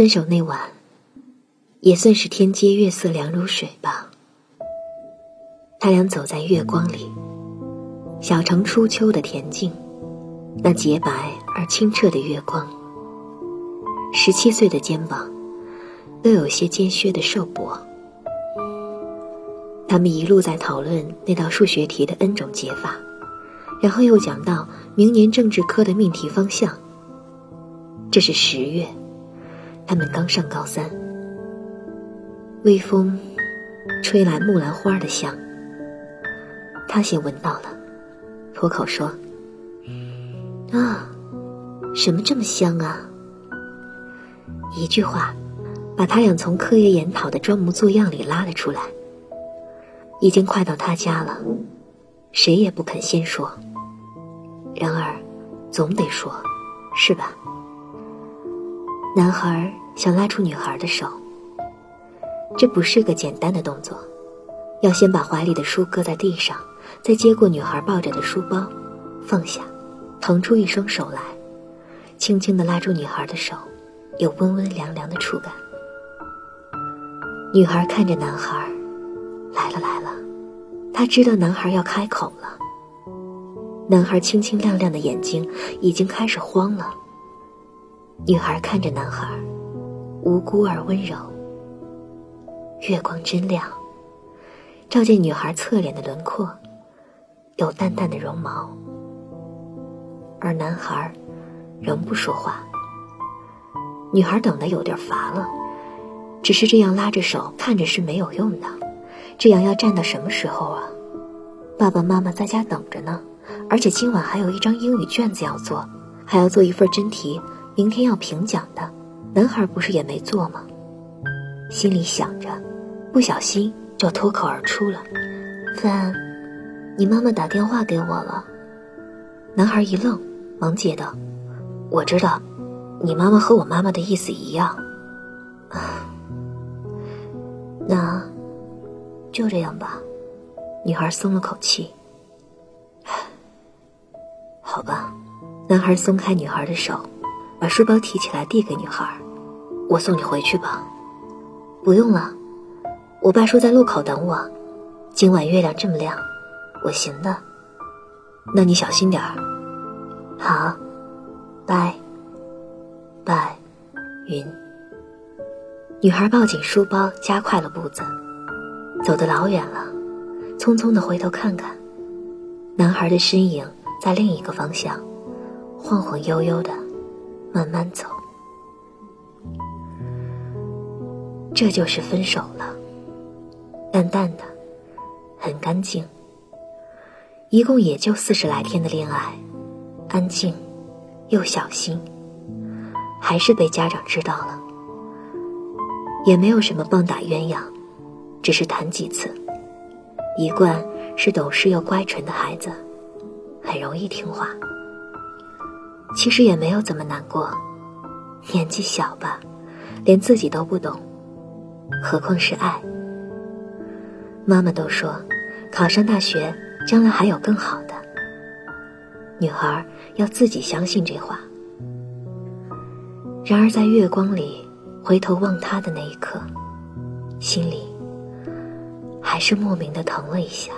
分手那晚，也算是天阶月色凉如水吧。他俩走在月光里，小城初秋的恬静，那洁白而清澈的月光。十七岁的肩膀，都有些尖削的瘦薄。他们一路在讨论那道数学题的 n 种解法，然后又讲到明年政治科的命题方向。这是十月，他们刚上高三。微风吹来木兰花的香，他先闻到了，脱口说：“啊，什么这么香啊？”一句话，把他俩从课业研讨的装模作样里拉了出来。已经快到他家了，谁也不肯先说。然而，总得说，是吧？男孩想拉出女孩的手，这不是个简单的动作，要先把怀里的书搁在地上，再接过女孩抱着的书包，放下，腾出一双手来，轻轻地拉住女孩的手，有温温凉凉的触感。女孩看着男孩。来了来了，他知道男孩要开口了。男孩清清亮亮的眼睛已经开始慌了。女孩看着男孩，无辜而温柔。月光真亮，照见女孩侧脸的轮廓，有淡淡的绒毛。而男孩仍不说话。女孩等得有点乏了，只是这样拉着手看着是没有用的。这样要站到什么时候啊？爸爸妈妈在家等着呢，而且今晚还有一张英语卷子要做，还要做一份真题，明天要评奖的。男孩不是也没做吗？心里想着，不小心就脱口而出了：“范，你妈妈打电话给我了。”男孩一愣，忙接道：“我知道，你妈妈和我妈妈的意思一样。那。”就这样吧，女孩松了口气。好吧，男孩松开女孩的手，把书包提起来递给女孩：“我送你回去吧。”“不用了，我爸说在路口等我。今晚月亮这么亮，我行的。那你小心点儿。”“好，拜拜，云。”女孩抱紧书包，加快了步子。走得老远了，匆匆的回头看看，男孩的身影在另一个方向，晃晃悠悠的，慢慢走。这就是分手了，淡淡的，很干净。一共也就四十来天的恋爱，安静，又小心，还是被家长知道了，也没有什么棒打鸳鸯。只是谈几次，一贯是懂事又乖纯的孩子，很容易听话。其实也没有怎么难过，年纪小吧，连自己都不懂，何况是爱。妈妈都说，考上大学，将来还有更好的。女孩要自己相信这话。然而在月光里回头望他的那一刻，心里。还是莫名的疼了一下。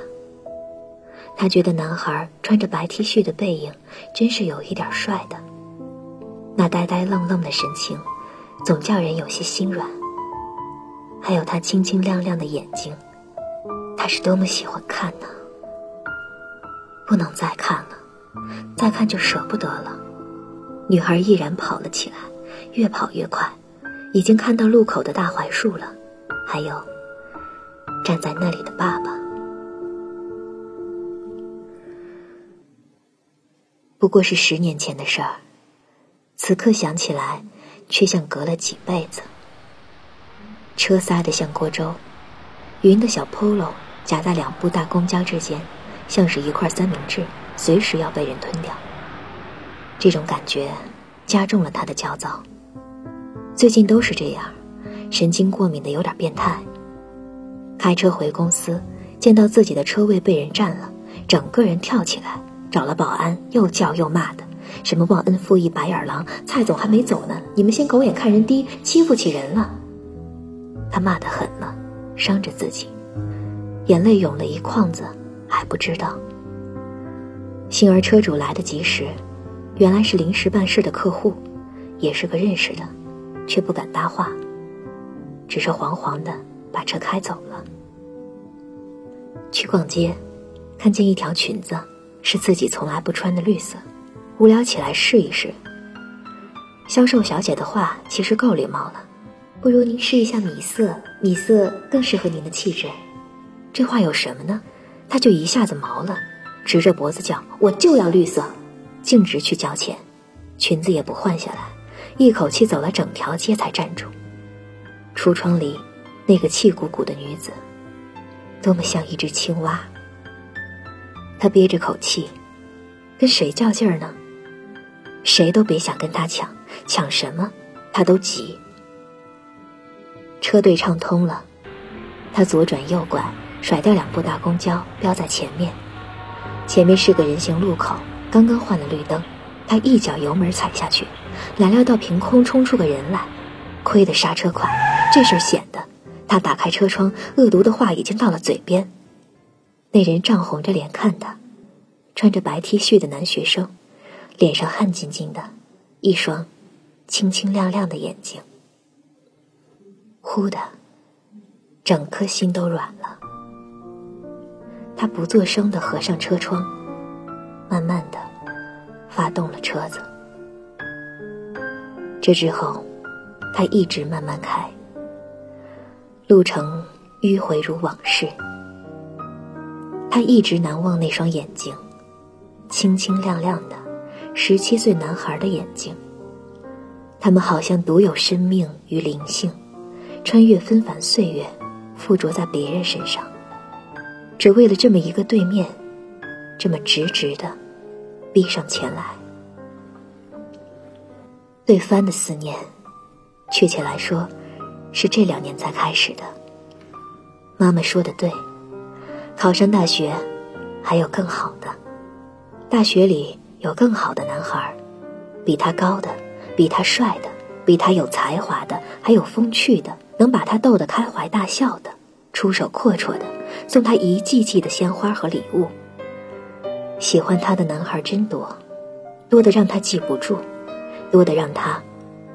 他觉得男孩穿着白 T 恤的背影，真是有一点帅的。那呆呆愣愣的神情，总叫人有些心软。还有他清清亮亮的眼睛，他是多么喜欢看呢！不能再看了，再看就舍不得了。女孩毅然跑了起来，越跑越快，已经看到路口的大槐树了，还有。站在那里的爸爸，不过是十年前的事儿，此刻想起来，却像隔了几辈子。车塞得像锅粥，云的小 polo 夹在两部大公交之间，像是一块三明治，随时要被人吞掉。这种感觉加重了他的焦躁。最近都是这样，神经过敏的有点变态。开车回公司，见到自己的车位被人占了，整个人跳起来，找了保安，又叫又骂的，什么忘恩负义、白眼狼，蔡总还没走呢，你们先狗眼看人低，欺负起人了。他骂得狠了，伤着自己，眼泪涌了一筐子，还不知道。幸而车主来得及时，原来是临时办事的客户，也是个认识的，却不敢搭话，只是惶惶的把车开走了。去逛街，看见一条裙子。是自己从来不穿的绿色，无聊起来试一试。销售小姐的话其实够礼貌了，不如您试一下米色，米色更适合您的气质。这话有什么呢？他就一下子毛了，直着脖子叫：“我就要绿色！”径直去交钱，裙子也不换下来，一口气走了整条街才站住。橱窗里那个气鼓鼓的女子，多么像一只青蛙。他憋着口气，跟谁较劲儿呢？谁都别想跟他抢，抢什么？他都急。车队畅通了，他左转右拐，甩掉两部大公交，飙在前面。前面是个人行路口，刚刚换了绿灯，他一脚油门踩下去，哪料到凭空冲出个人来，亏得刹车快，这事儿显得他打开车窗，恶毒的话已经到了嘴边。那人涨红着脸看他，穿着白 T 恤的男学生，脸上汗津津的，一双清清亮亮的眼睛。忽的，整颗心都软了。他不作声的合上车窗，慢慢的发动了车子。这之后，他一直慢慢开，路程迂回如往事。他一直难忘那双眼睛，清清亮亮的，十七岁男孩的眼睛。他们好像独有生命与灵性，穿越纷繁岁月，附着在别人身上，只为了这么一个对面，这么直直的，逼上前来。对帆的思念，确切来说，是这两年才开始的。妈妈说的对。考上大学，还有更好的。大学里有更好的男孩，比他高的，比他帅的，比他有才华的，还有风趣的，能把他逗得开怀大笑的，出手阔绰的，送他一季季的鲜花和礼物。喜欢他的男孩真多，多的让他记不住，多的让他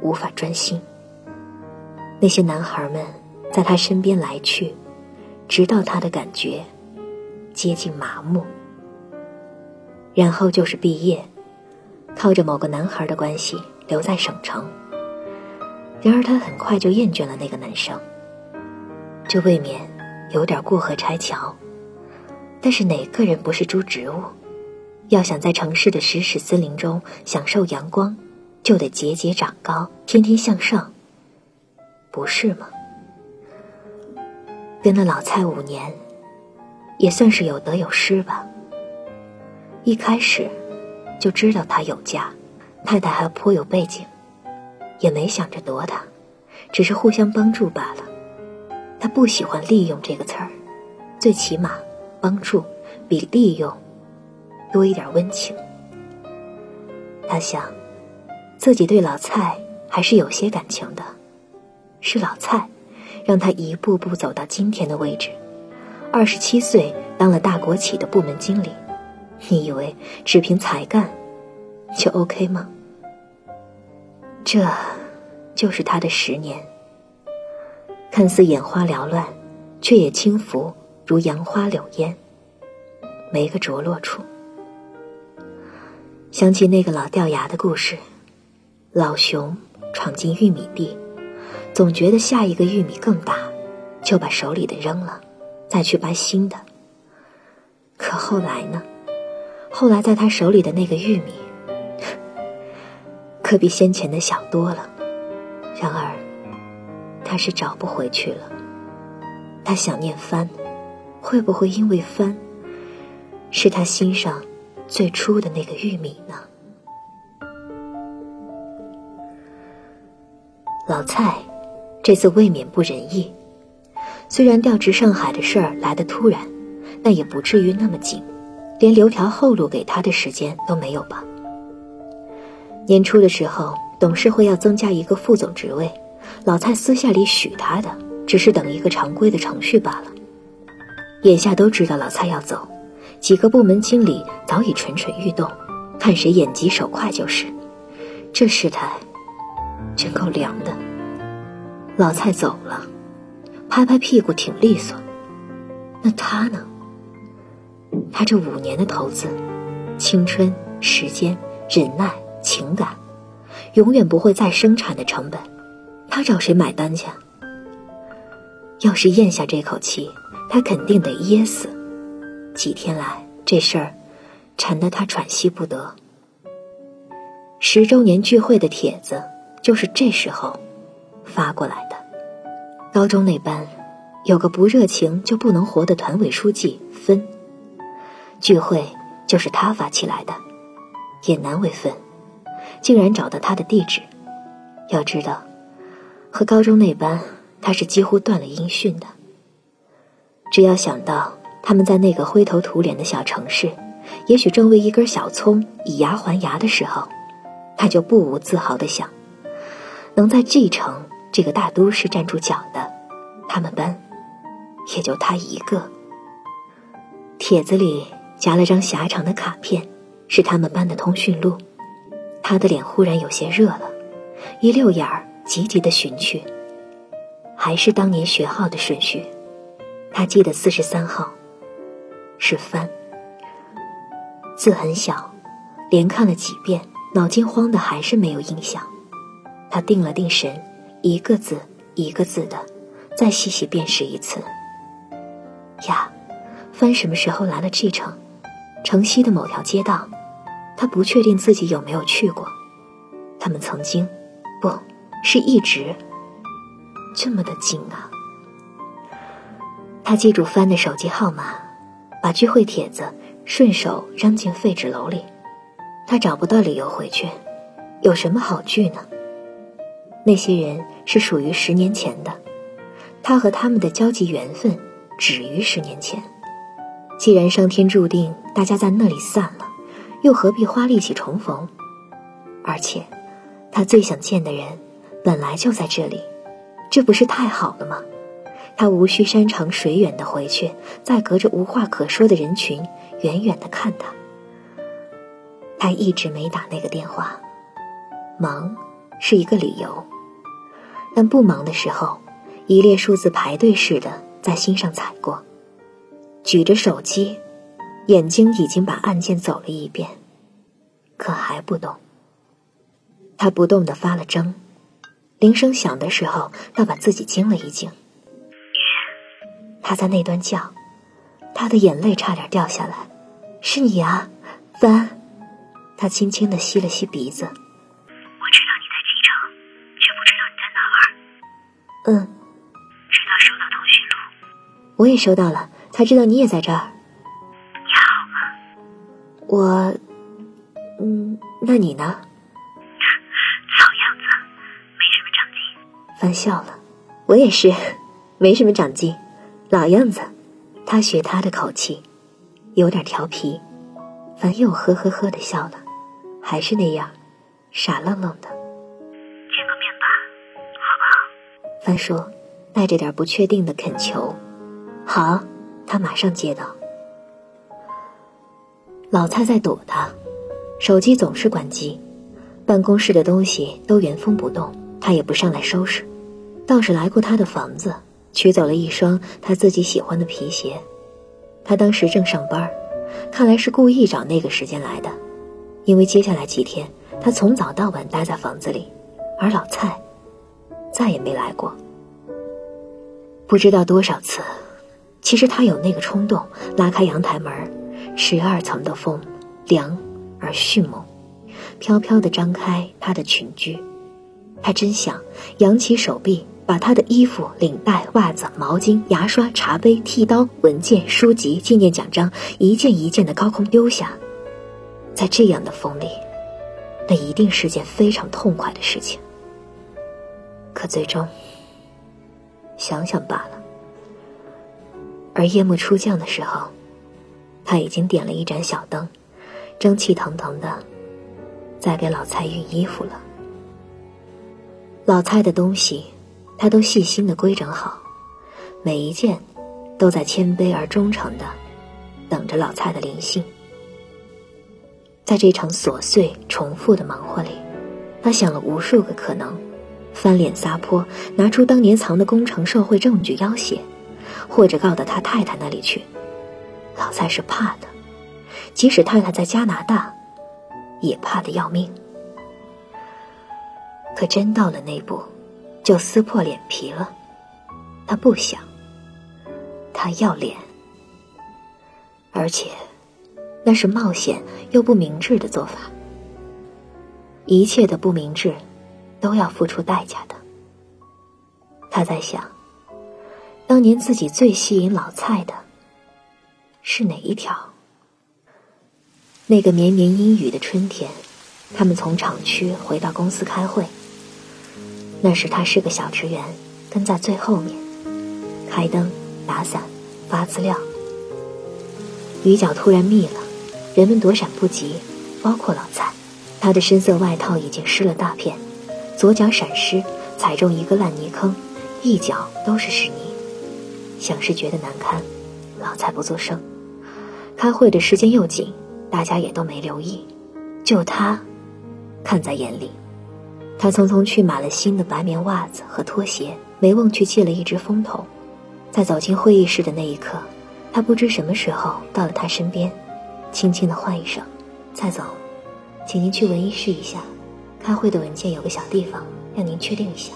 无法专心。那些男孩们在他身边来去，直到他的感觉。接近麻木，然后就是毕业，靠着某个男孩的关系留在省城。然而他很快就厌倦了那个男生，这未免有点过河拆桥。但是哪个人不是株植物？要想在城市的石屎森林中享受阳光，就得节节长高，天天向上，不是吗？跟了老蔡五年。也算是有得有失吧。一开始就知道他有家，太太还颇有背景，也没想着夺他，只是互相帮助罢了。他不喜欢“利用”这个词儿，最起码帮助比利用多一点温情。他想，自己对老蔡还是有些感情的，是老蔡让他一步步走到今天的位置。二十七岁当了大国企的部门经理，你以为只凭才干就 OK 吗？这，就是他的十年。看似眼花缭乱，却也轻浮如杨花柳烟，没个着落处。想起那个老掉牙的故事，老熊闯进玉米地，总觉得下一个玉米更大，就把手里的扔了。再去掰新的。可后来呢？后来在他手里的那个玉米，可比先前的小多了。然而，他是找不回去了。他想念帆，会不会因为帆是他心上最初的那个玉米呢？老蔡，这次未免不仁义。虽然调职上海的事儿来得突然，但也不至于那么紧，连留条后路给他的时间都没有吧。年初的时候，董事会要增加一个副总职位，老蔡私下里许他的，只是等一个常规的程序罢了。眼下都知道老蔡要走，几个部门经理早已蠢蠢欲动，看谁眼疾手快就是。这事态真够凉的。老蔡走了，拍拍屁股挺利索。那他呢？他这五年的投资，青春、时间、忍耐、情感，永远不会再生产的成本，他找谁买单去？要是咽下这口气，他肯定得噎死。几天来这事儿，缠得他喘息不得。十周年聚会的帖子就是这时候发过来。高中那班有个不热情就不能活的团委书记分。聚会就是他发起来的，也难为分，竟然找到他的地址。要知道，和高中那班他是几乎断了音讯的。只要想到他们在那个灰头土脸的小城市，也许正为一根小葱以牙还牙的时候，他就不无自豪的想：能在 G 城这个大都市站住脚的，他们班也就他一个。帖子里。夹了张狭长的卡片，是他们班的通讯录。他的脸忽然有些热了，一溜眼儿急急的寻去，还是当年学号的顺序。他记得四十三号，是帆。字很小，连看了几遍，脑筋慌的还是没有印象。他定了定神，一个字一个字的，再细细辨识一次。呀，帆什么时候来了这城？城西的某条街道，他不确定自己有没有去过。他们曾经，不是一直这么的近啊。他记住帆的手机号码，把聚会帖子顺手扔进废纸篓里。他找不到理由回去，有什么好聚呢？那些人是属于十年前的，他和他们的交集缘分止于十年前。既然上天注定大家在那里散了，又何必花力气重逢？而且，他最想见的人本来就在这里，这不是太好了吗？他无需山长水远的回去，再隔着无话可说的人群远远的看他。他一直没打那个电话，忙是一个理由，但不忙的时候，一列数字排队似的在心上踩过。举着手机，眼睛已经把按键走了一遍，可还不动。他不动的发了怔，铃声响的时候，他把自己惊了一惊。他在那端叫，他的眼泪差点掉下来。是你啊，帆。他轻轻的吸了吸鼻子。嗯。直到收到通讯录。我也收到了。才知道你也在这儿。你好吗？我，嗯，那你呢？老样子，没什么长进。范笑了，我也是，没什么长进，老样子。他学他的口气，有点调皮。凡又呵呵呵的笑了，还是那样，傻愣愣的。他？说，带着点不确定的恳求。好。他马上接到，老蔡在躲他，手机总是关机，办公室的东西都原封不动，他也不上来收拾，倒是来过他的房子，取走了一双他自己喜欢的皮鞋。他当时正上班，看来是故意找那个时间来的，因为接下来几天他从早到晚待在房子里，而老蔡再也没来过，不知道多少次。其实他有那个冲动，拉开阳台门，十二层的风，凉而迅猛，飘飘地张开他的裙裾。他真想扬起手臂，把他的衣服、领带、袜子、毛巾、牙刷、茶杯、剃刀、文件、书籍、纪念奖章一件一件的高空丢下。在这样的风里，那一定是件非常痛快的事情。可最终，想想罢了。而夜幕初降的时候，他已经点了一盏小灯，蒸汽腾腾的，在给老蔡熨衣服了。老蔡的东西，他都细心的规整好，每一件都在谦卑而忠诚的等着老蔡的灵性。在这场琐碎重复的忙活里，他想了无数个可能：翻脸撒泼，拿出当年藏的工程受贿证据要挟，或者告到他太太那里去。老蔡是怕的，即使太太在加拿大，也怕的要命。可真到了那步，就撕破脸皮了。他不想，他要脸，而且那是冒险又不明智的做法。一切的不明智，都要付出代价的。他在想，当年自己最吸引老蔡的，是哪一条？那个绵绵阴雨的春天，他们从厂区回到公司开会。那时他是个小职员，跟在最后面，开灯、打伞、发资料。雨脚突然密了，人们躲闪不及，包括老蔡。他的深色外套已经湿了大片，左脚闪失，踩中一个烂泥坑，一脚都是屎泥，想是觉得难堪。老蔡不作声。开会的时间又紧，大家也都没留意，就他看在眼里。他匆匆去买了新的白棉袜子和拖鞋，没忘去借了一只风筒。在走进会议室的那一刻，他不知什么时候到了他身边，轻轻的唤一声：“蔡总，请您去文艺室一下，开会的文件有个小地方让您确定一下。”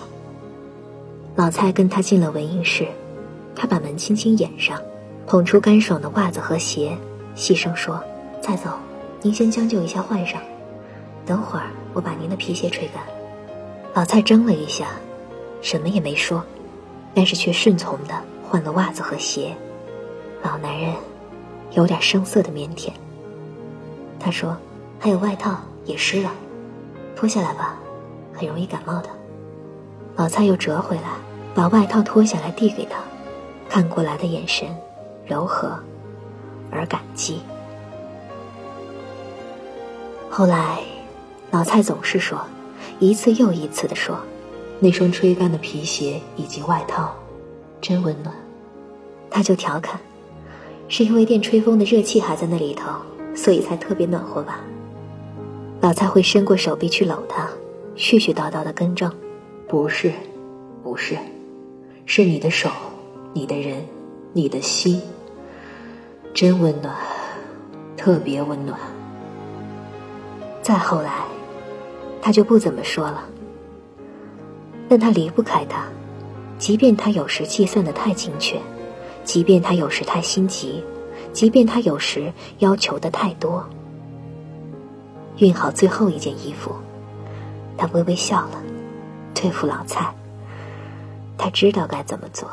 老蔡跟他进了文印室，他把门轻轻掩上，捧出干爽的袜子和鞋，细声说：“蔡总，您先将就一下换上，等会儿我把您的皮鞋吹干。”老蔡怔了一下，什么也没说，但是却顺从的换了袜子和鞋。老男人有点生涩的腼腆。他说：“还有外套也湿了，脱下来吧，很容易感冒的。”老蔡又折回来，把外套脱下来递给他，看过来的眼神柔和而感激。后来，老蔡总是说。一次又一次地说：“那双吹干的皮鞋以及外套，真温暖。”他就调侃：“是因为电吹风的热气还在那里头，所以才特别暖和吧？”老蔡会伸过手臂去搂他，絮絮叨叨的更正：“不是，不是，是你的手，你的人，你的心，真温暖，特别温暖。”再后来。他就不怎么说了，但他离不开他，即便他有时计算的太精确，即便他有时太心急，即便他有时要求的太多。熨好最后一件衣服，他微微笑了，对付老蔡，他知道该怎么做。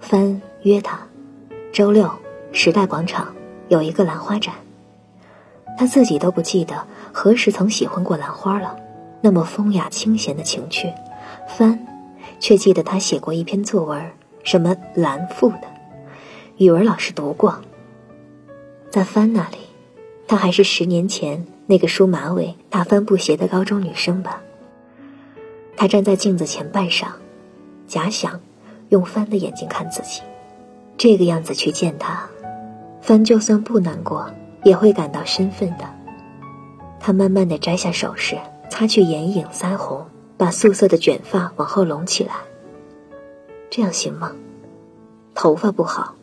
帆约他，周六时代广场有一个兰花展。他自己都不记得何时曾喜欢过兰花了，那么风雅清闲的情趣，帆，却记得他写过一篇作文，什么兰赋的，语文老师读过。在帆那里，她还是十年前那个梳马尾、大帆布鞋的高中女生吧。她站在镜子前半晌，假想用帆的眼睛看自己，这个样子去见他，帆就算不难过。也会感到身份的。他慢慢的摘下首饰，擦去眼影腮红，把素色的卷发往后拢起来。这样行吗？头发不好，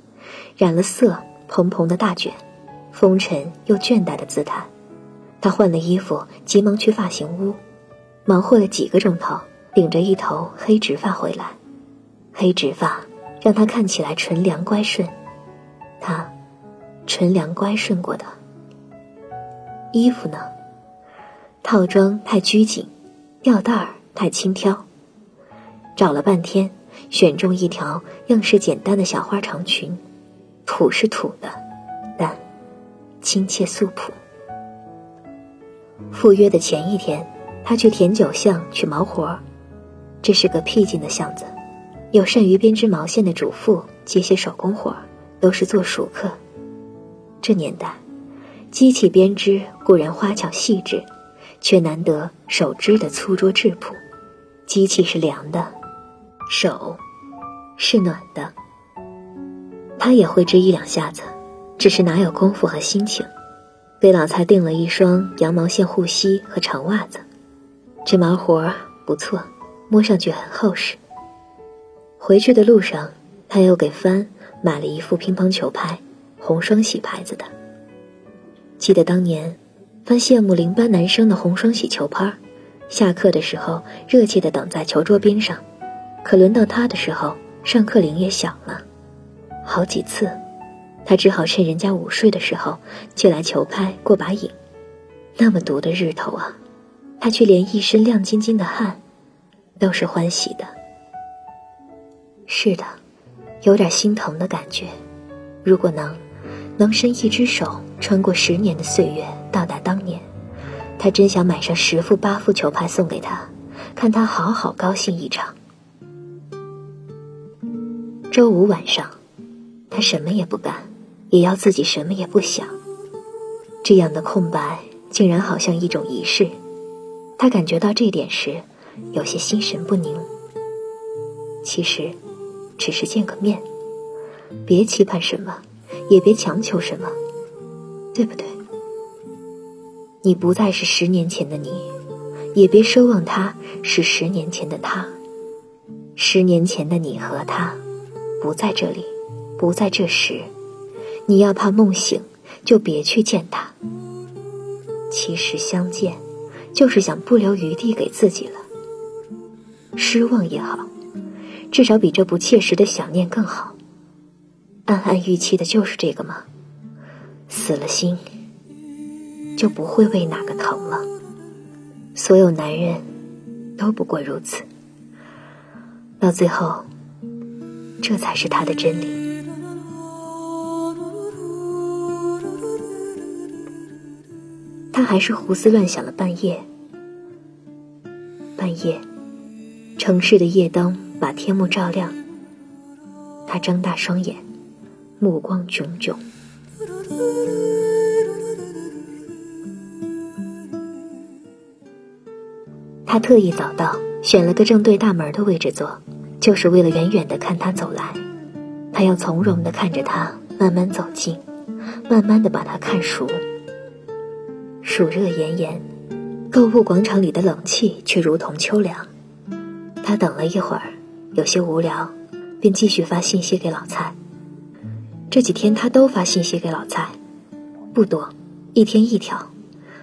染了色，蓬蓬的大卷，风尘又倦怠的姿态。他换了衣服，急忙去发型屋，忙活了几个钟头，顶着一头黑直发回来。黑直发让他看起来纯良乖顺。他。纯良乖顺过的衣服呢？套装太拘谨，吊带儿太轻佻。找了半天，选中一条样式简单的小花长裙，土是土的，但亲切素朴。赴约的前一天，他去田九巷取毛活儿，这是个僻静的巷子，有善于编织毛线的主妇接些手工活，都是做熟客。这年代，机器编织固然花巧细致，却难得手织的粗拙质朴。机器是凉的，手是暖的。他也会织一两下子，只是哪有功夫和心情。给老蔡订了一双羊毛线护膝和长袜子，这毛活不错，摸上去很厚实。回去的路上，他又给帆买了一副乒乓球拍，红双喜牌子的。记得当年，帆羡慕邻班男生的红双喜球拍，下课的时候热切地等在球桌边上。可轮到他的时候，上课铃也响了，好几次，他只好趁人家午睡的时候借来球拍过把瘾。那么毒的日头啊，他却连一身亮晶晶的汗，都是欢喜的。是的，有点心疼的感觉。如果能，能伸一只手穿过十年的岁月到达当年，他真想买上十副八副球拍送给他，看他好好高兴一场。周五晚上，他什么也不干，也要自己什么也不想。这样的空白竟然好像一种仪式。他感觉到这点时，有些心神不宁。其实。只是见个面，别期盼什么，也别强求什么，对不对？你不再是十年前的你，也别奢望他是十年前的他。十年前的你和他，不在这里，不在这时。你要怕梦醒，就别去见他。其实相见，就是想不留余地给自己了。失望也好。至少比这不切实的想念更好。暗暗预期的就是这个吗？死了心，就不会为哪个疼了。所有男人都不过如此。到最后，这才是他的真理。他还是胡思乱想了半夜。半夜，城市的夜灯。把天幕照亮，他睁大双眼，目光炯炯。他特意早到，选了个正对大门的位置坐，就是为了远远的看他走来。他要从容的看着他慢慢走近，慢慢的把他看熟。暑热炎炎，购物广场里的冷气却如同秋凉。他等了一会儿。有些无聊，便继续发信息给老蔡。这几天他都发信息给老蔡，不多，一天一条，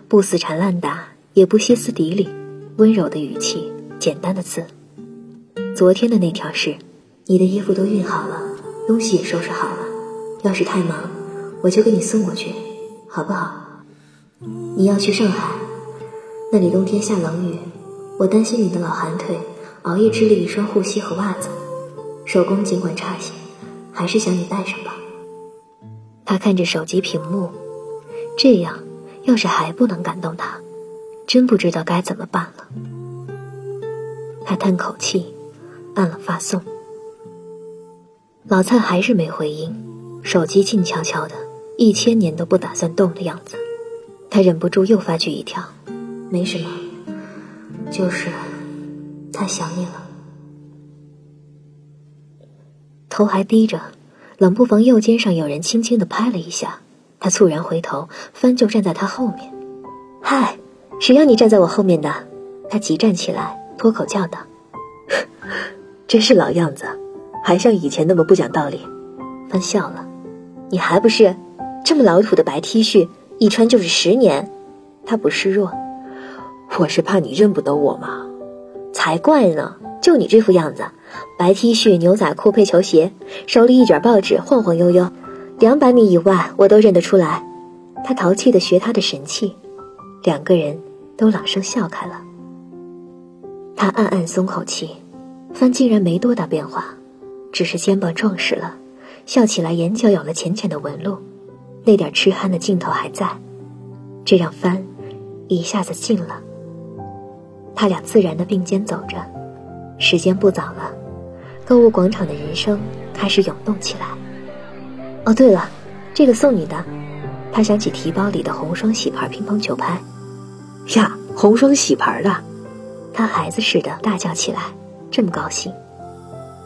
不死缠烂打，也不歇斯底里，温柔的语气，简单的字。昨天的那条是：你的衣服都熨好了，东西也收拾好了，要是太忙，我就给你送过去，好不好？你要去上海，那里冬天下冷雨，我担心你的老寒腿。熬夜织了一双护膝和袜子，手工尽管差些，还是想你带上吧。他看着手机屏幕，这样，要是还不能感动他，真不知道该怎么办了。他叹口气，按了发送。老蔡还是没回应，手机静悄悄的，一千年都不打算动的样子。他忍不住又发去一条：“没什么，就是。”太想你了，头还低着，冷不防右肩上有人轻轻的拍了一下，他猝然回头，帆就站在他后面。嗨，谁让你站在我后面的？他急站起来，脱口叫道：“ 真是老样子，还像以前那么不讲道理。”帆笑了：“你还不是这么老土的白 T 恤，一穿就是十年。”他不示弱：“我是怕你认不得我嘛。”才怪呢！就你这副样子，白 T 恤、牛仔裤配球鞋，手里一卷报纸，晃晃悠悠，两百米以外我都认得出来。他淘气的学他的神气，两个人都朗声笑开了。他暗暗松口气，帆竟然没多大变化，只是肩膀壮实了，笑起来眼角有了浅浅的纹路，那点痴憨的劲头还在，这让帆一下子静了。他俩自然的并肩走着，时间不早了，购物广场的人声开始涌动起来。哦，对了，这个送你的。他想起提包里的红双喜牌乒乓球拍，呀，红双喜牌的，他孩子似的大叫起来，这么高兴，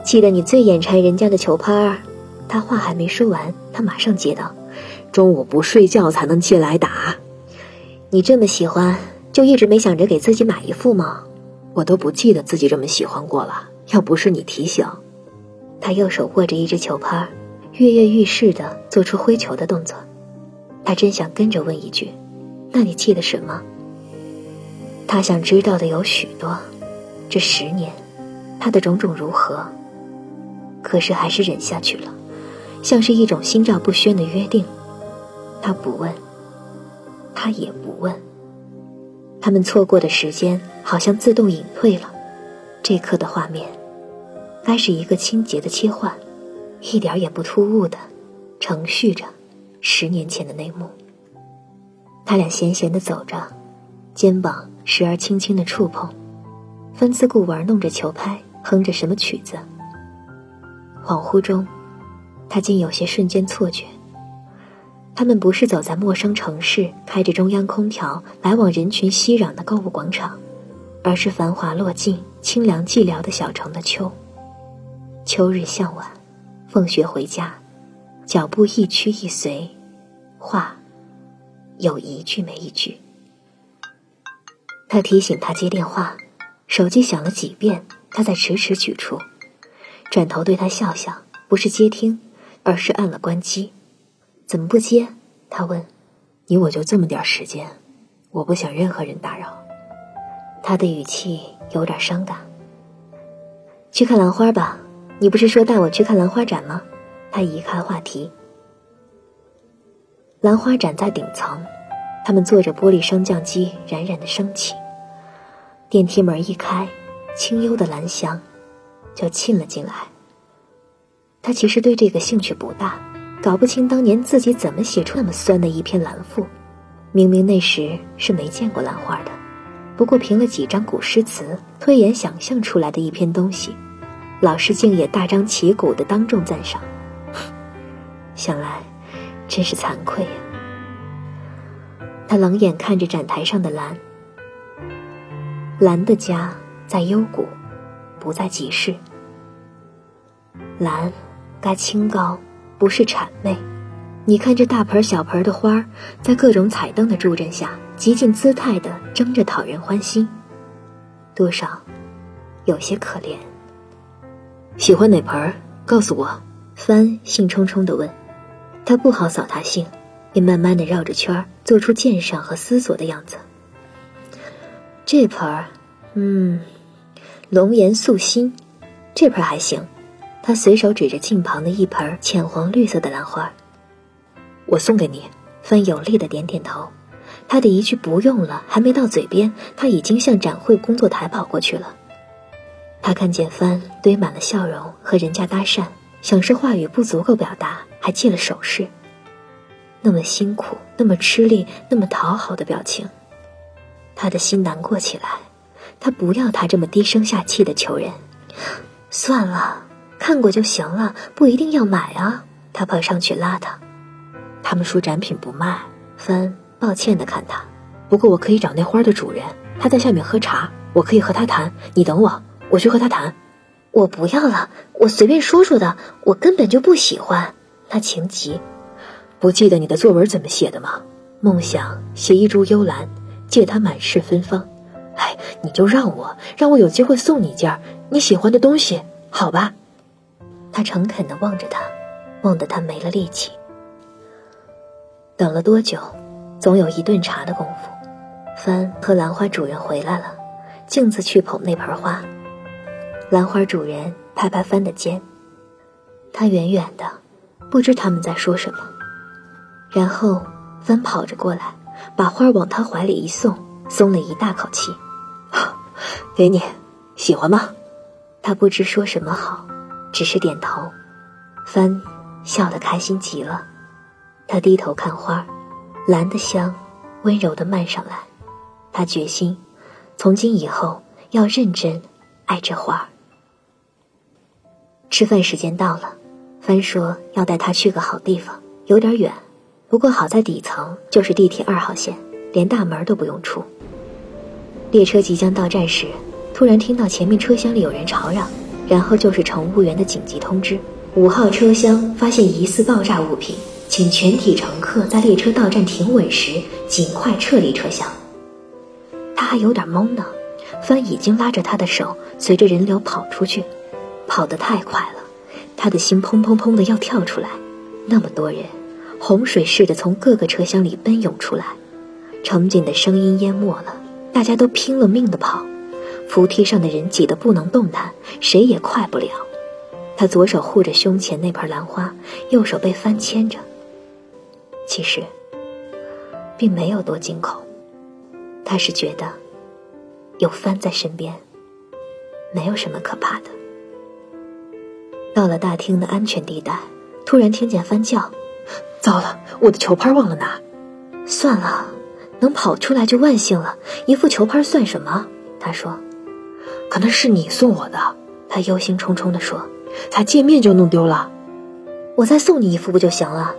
气得你最眼馋人家的球拍。他话还没说完，他马上接道：“中午不睡觉才能借来打。你这么喜欢，就一直没想着给自己买一副吗？我都不记得自己这么喜欢过了。要不是你提醒。”他右手握着一只球拍，跃跃欲试地做出挥球的动作。他真想跟着问一句：“那你记得什么？”他想知道的有许多，这十年，他的种种如何？可是还是忍下去了，像是一种心照不宣的约定。他不问，他也不问。他们错过的时间好像自动隐退了，这刻的画面，该是一个清洁的切换，一点也不突兀的，承续着。十年前的那幕，他俩闲闲的走着，肩膀时而轻轻的触碰，芬自顾玩弄着球拍，哼着什么曲子。恍惚中，他竟有些瞬间错觉。他们不是走在陌生城市、开着中央空调、来往人群熙攘的购物广场，而是繁华落尽、清凉寂寥的小城的秋。秋日向晚，放学回家，脚步一屈一随。话，有一句没一句。他提醒他接电话，手机响了几遍，他才迟迟取出，转头对他笑笑，不是接听，而是按了关机。怎么不接？他问。你我就这么点时间，我不想任何人打扰。他的语气有点伤感。去看兰花吧，你不是说带我去看兰花展吗？他移开话题。兰花展在顶层，他们坐着玻璃升降机，冉冉的升起。电梯门一开，清幽的兰香就沁了进来。他其实对这个兴趣不大，搞不清当年自己怎么写出那么酸的一篇兰赋。明明那时是没见过兰花的，不过凭了几张古诗词推演想象出来的一篇东西，老师竟也大张旗鼓的当众赞赏。想来。真是惭愧呀！他冷眼看着展台上的兰，兰的家在幽谷，不在集市。兰该清高，不是谄媚。你看这大盆小盆的花，在各种彩灯的助阵下，极尽姿态的争着讨人欢心，多少有些可怜。喜欢哪盆？告诉我。帆兴冲冲的问。他不好扫他兴，便慢慢的绕着圈儿，做出鉴赏和思索的样子。这盆儿，嗯，龙颜素心，这盆还行。他随手指着镜旁的一盆浅黄绿色的兰花，我送给你。帆有力的点点头。他的一句“不用了”还没到嘴边，他已经向展会工作台跑过去了。他看见帆堆满了笑容，和人家搭讪。想是话语不足够表达，还借了手势。那么辛苦，那么吃力，那么讨好的表情，他的心难过起来。他不要他这么低声下气的求人。算了，看过就行了，不一定要买啊。他跑上去拉他。他们说展品不卖。帆抱歉的看他。不过我可以找那花的主人，他在下面喝茶，我可以和他谈。你等我，我去和他谈。我不要了，我随便说说的，我根本就不喜欢。他情急，不记得你的作文怎么写的吗？梦想写一株幽兰，借它满室芬芳。哎，你就让我，让我有机会送你一件你喜欢的东西，好吧？他诚恳地望着他，望得他没了力气。等了多久？总有一顿茶的功夫。帆和兰花主人回来了，径自去捧那盆花。兰花主人拍拍帆的肩，他远远的，不知他们在说什么。然后帆跑着过来，把花往他怀里一送，松了一大口气。给你，喜欢吗？他不知说什么好，只是点头。帆笑得开心极了，他低头看花，兰的香温柔的漫上来。他决心，从今以后要认真爱这花。吃饭时间到了，帆说要带他去个好地方，有点远，不过好在底层就是地铁二号线，连大门都不用出。列车即将到站时，突然听到前面车厢里有人吵嚷，然后就是乘务员的紧急通知：五号车厢发现疑似爆炸物品，请全体乘客在列车到站停稳时尽快撤离车厢。他还有点懵呢，帆已经拉着他的手，随着人流跑出去，跑得太快了，他的心砰砰砰的要跳出来。那么多人。洪水似的从各个车厢里奔涌出来，乘警的声音淹没了，大家都拼了命的跑，扶梯上的人挤得不能动弹，谁也快不了。他左手护着胸前那盆兰花，右手被帆牵着。其实，并没有多惊恐，他是觉得有帆在身边，没有什么可怕的。到了大厅的安全地带，突然听见帆叫。糟了，我的球拍忘了拿。算了，能跑出来就万幸了。一副球拍算什么？他说。可能是你送我的。他忧心忡忡地说。才见面就弄丢了。我再送你一副不就行了？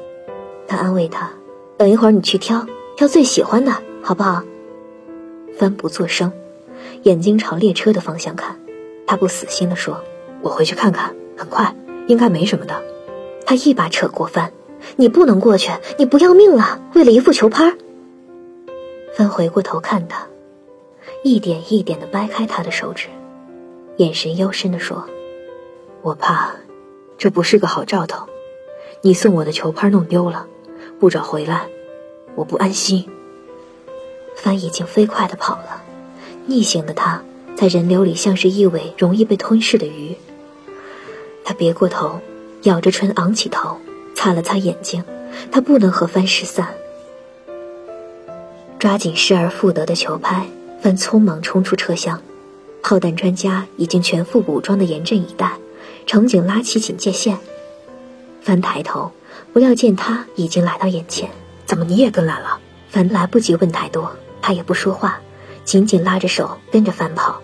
他安慰他。等一会儿你去挑，挑最喜欢的，好不好？帆不作声，眼睛朝列车的方向看。他不死心地说：“我回去看看，很快，应该没什么的。”他一把扯过帆。你不能过去，你不要命了？为了一副球拍。帆回过头看他，一点一点的掰开他的手指，眼神幽深的说：“我怕，这不是个好兆头。你送我的球拍弄丢了，不找回来，我不安心。”帆已经飞快的跑了，逆行的他在人流里像是一尾容易被吞噬的鱼。他别过头，咬着唇，昂起头。擦了擦眼睛，他不能和帆失散。抓紧失而复得的球拍，帆匆忙冲出车厢。炮弹专家已经全副武装的严阵以待，乘警拉起警戒线。帆抬头，不料见他已经来到眼前。怎么你也跟来了？帆来不及问太多，他也不说话，紧紧拉着手跟着帆跑。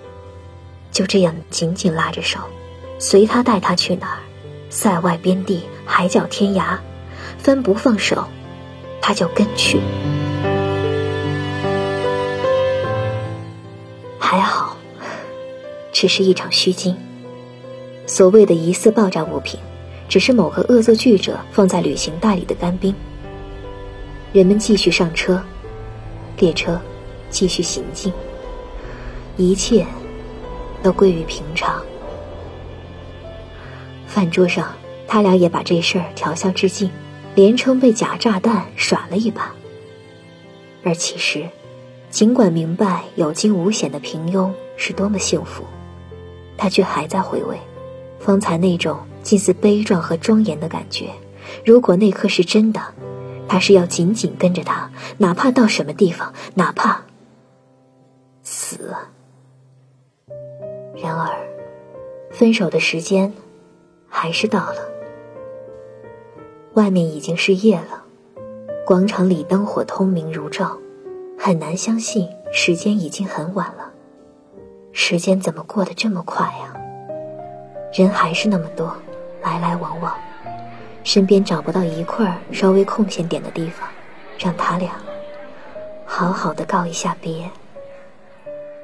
就这样紧紧拉着手，随他带他去哪儿。塞外边地，海角天涯，帆不放手，他就跟去。还好，只是一场虚惊。所谓的疑似爆炸物品，只是某个恶作剧者放在旅行袋里的干冰。人们继续上车，列车继续行进，一切都归于平常。饭桌上，他俩也把这事儿调笑致敬，连称被假炸弹耍了一把。而其实，尽管明白有惊无险的平庸是多么幸福，他却还在回味方才那种近似悲壮和庄严的感觉。如果那刻是真的，他是要紧紧跟着他，哪怕到什么地方，哪怕死。然而，分手的时间。还是到了，外面已经是夜了，广场里灯火通明如昼，很难相信时间已经很晚了。时间怎么过得这么快呀？人还是那么多，来来往往，身边找不到一块稍微空闲点的地方，让他俩好好的告一下别。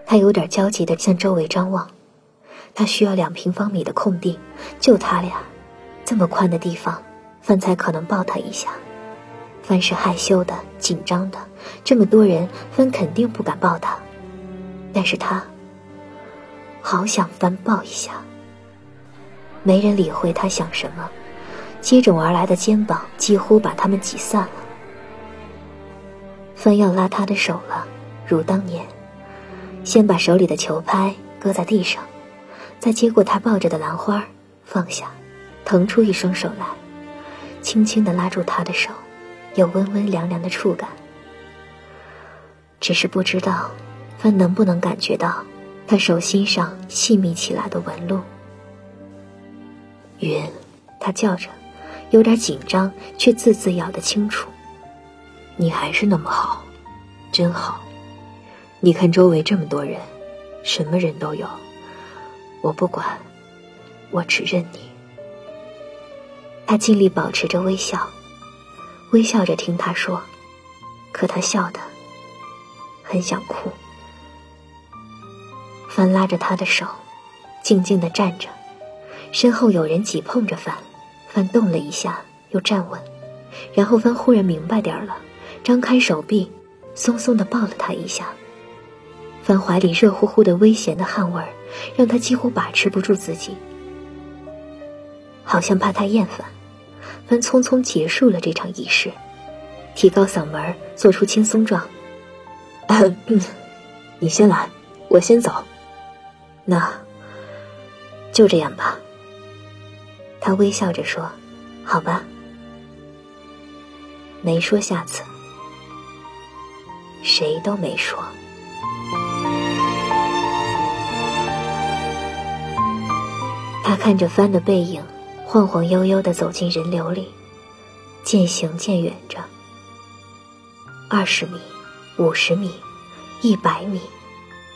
他有点焦急的向周围张望。他需要两平方米的空地，就他俩，这么宽的地方，范才可能抱他一下。范是害羞的、紧张的，这么多人，范肯定不敢抱他。但是他好想翻抱一下。没人理会他想什么，接踵而来的肩膀几乎把他们挤散了。范要拉他的手了，如当年，先把手里的球拍搁在地上。再接过他抱着的兰花，放下，腾出一双手来，轻轻地拉住他的手，有温温凉凉的触感。只是不知道，他能不能感觉到他手心上细密起来的纹路。云，他叫着，有点紧张，却字字咬得清楚。你还是那么好，真好。你看周围这么多人，什么人都有。我不管，我只认你。他尽力保持着微笑，微笑着听他说，可他笑得很想哭。帆拉着他的手，静静地站着，身后有人挤碰着帆，帆动了一下，又站稳，然后帆忽然明白点儿了，张开手臂，松松地抱了他一下。帆怀里热乎乎的微咸的汗味儿，让他几乎把持不住自己，好像怕他厌烦。帆匆匆结束了这场仪式，提高嗓门做出轻松状：“你先来，我先走。”那就这样吧。他微笑着说：“好吧。”没说下次，谁都没说。他看着帆的背影，晃晃悠悠的走进人流里，渐行渐远着。二十米，五十米，一百米，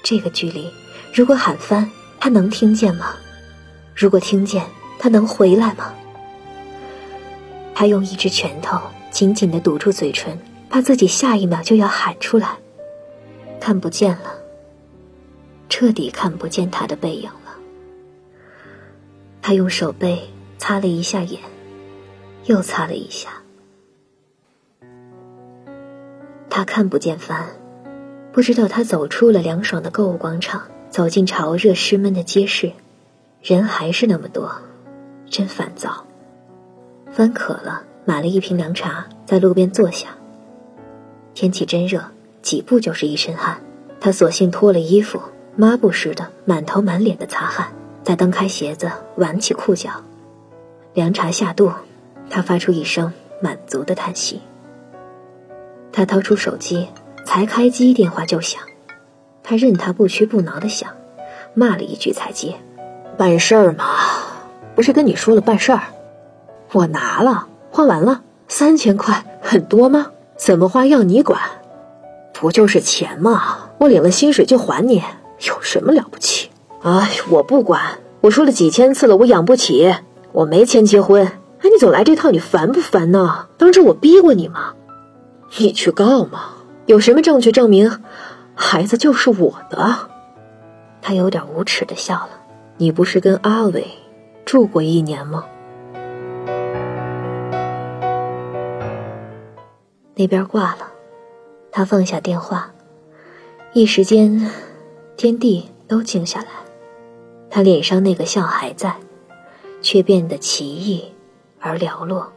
这个距离。如果喊翻，他能听见吗？如果听见，他能回来吗？他用一只拳头紧紧的堵住嘴唇，怕自己下一秒就要喊出来。看不见了，彻底看不见他的背影了。他用手背擦了一下眼，又擦了一下。他看不见帆，不知道他走出了凉爽的购物广场。走进潮热湿闷的街市，人还是那么多，真烦躁。翻渴了，买了一瓶凉茶，在路边坐下。天气真热，几步就是一身汗。他索性脱了衣服，抹布似的满头满脸的擦汗，再蹬开鞋子，挽起裤脚。凉茶下肚，他发出一声满足的叹息。他掏出手机，才开机，电话就响。他任他不屈不挠的想，骂了一句才接。办事儿嘛，不是跟你说了办事儿？我拿了，花完了，三千块很多吗？怎么花要你管？不就是钱吗？我领了薪水就还你，有什么了不起？哎，我不管，我说了几千次了，我养不起，我没钱结婚。哎，你总来这套，你烦不烦呢？当初我逼过你吗？你去告嘛，有什么证据证明？孩子就是我的，他有点无耻的笑了。你不是跟阿伟住过一年吗？那边挂了，他放下电话，一时间，天地都静下来。他脸上那个笑还在，却变得奇异而寥落。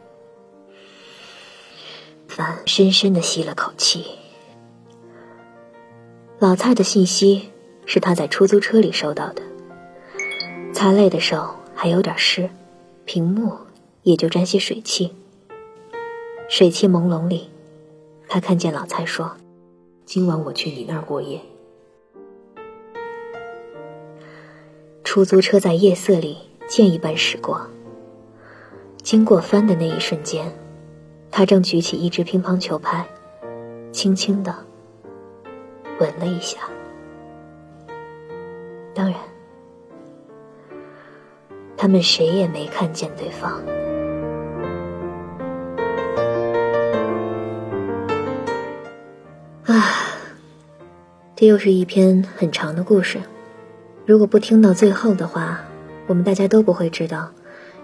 凡深深的吸了口气。老蔡的信息是他在出租车里收到的。擦泪的手还有点湿，屏幕也就沾些水汽。水汽朦胧里，他看见老蔡说：“今晚我去你那儿过夜。”出租车在夜色里箭一般驶过。经过帆的那一瞬间，他正举起一只乒乓球拍，轻轻的。吻了一下，当然，他们谁也没看见对方。啊，这又是一篇很长的故事。如果不听到最后的话，我们大家都不会知道，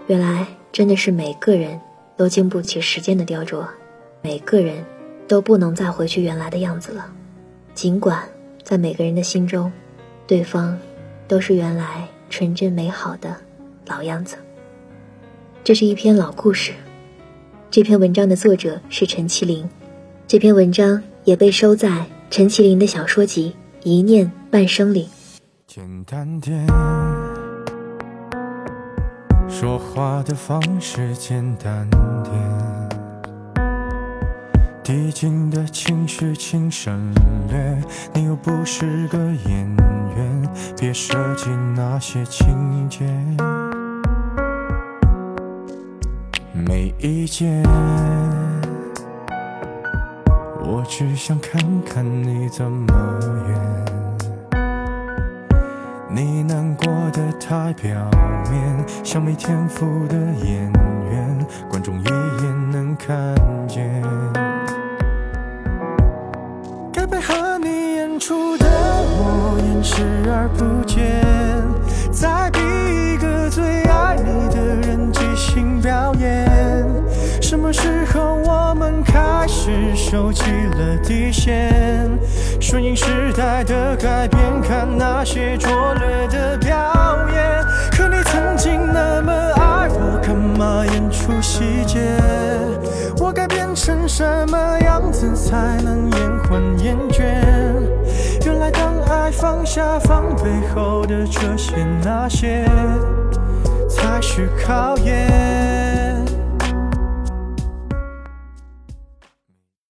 原来真的是每个人都经不起时间的雕琢，每个人都不能再回去原来的样子了。尽管在每个人的心中，对方都是原来纯真美好的老样子。这是一篇老故事，这篇文章的作者是陈其林，这篇文章也被收在陈其林的小说集《一念半生》里。简单点，说话的方式简单点。递进的情绪，请省略。你又不是个演员，别设计那些情节。没意见，我只想看看你怎么演。你难过的太表面，像没天赋的演员，观众一眼能。看视而不见，再逼一个最爱你的人即兴表演。什么时候我们开始收起了底线？顺应时代的改变，看那些拙劣的表演。可你曾经那么爱我，干嘛演出细节？我该变成什么样子才能延缓厌倦？放下防备后的这些那些，才是考验。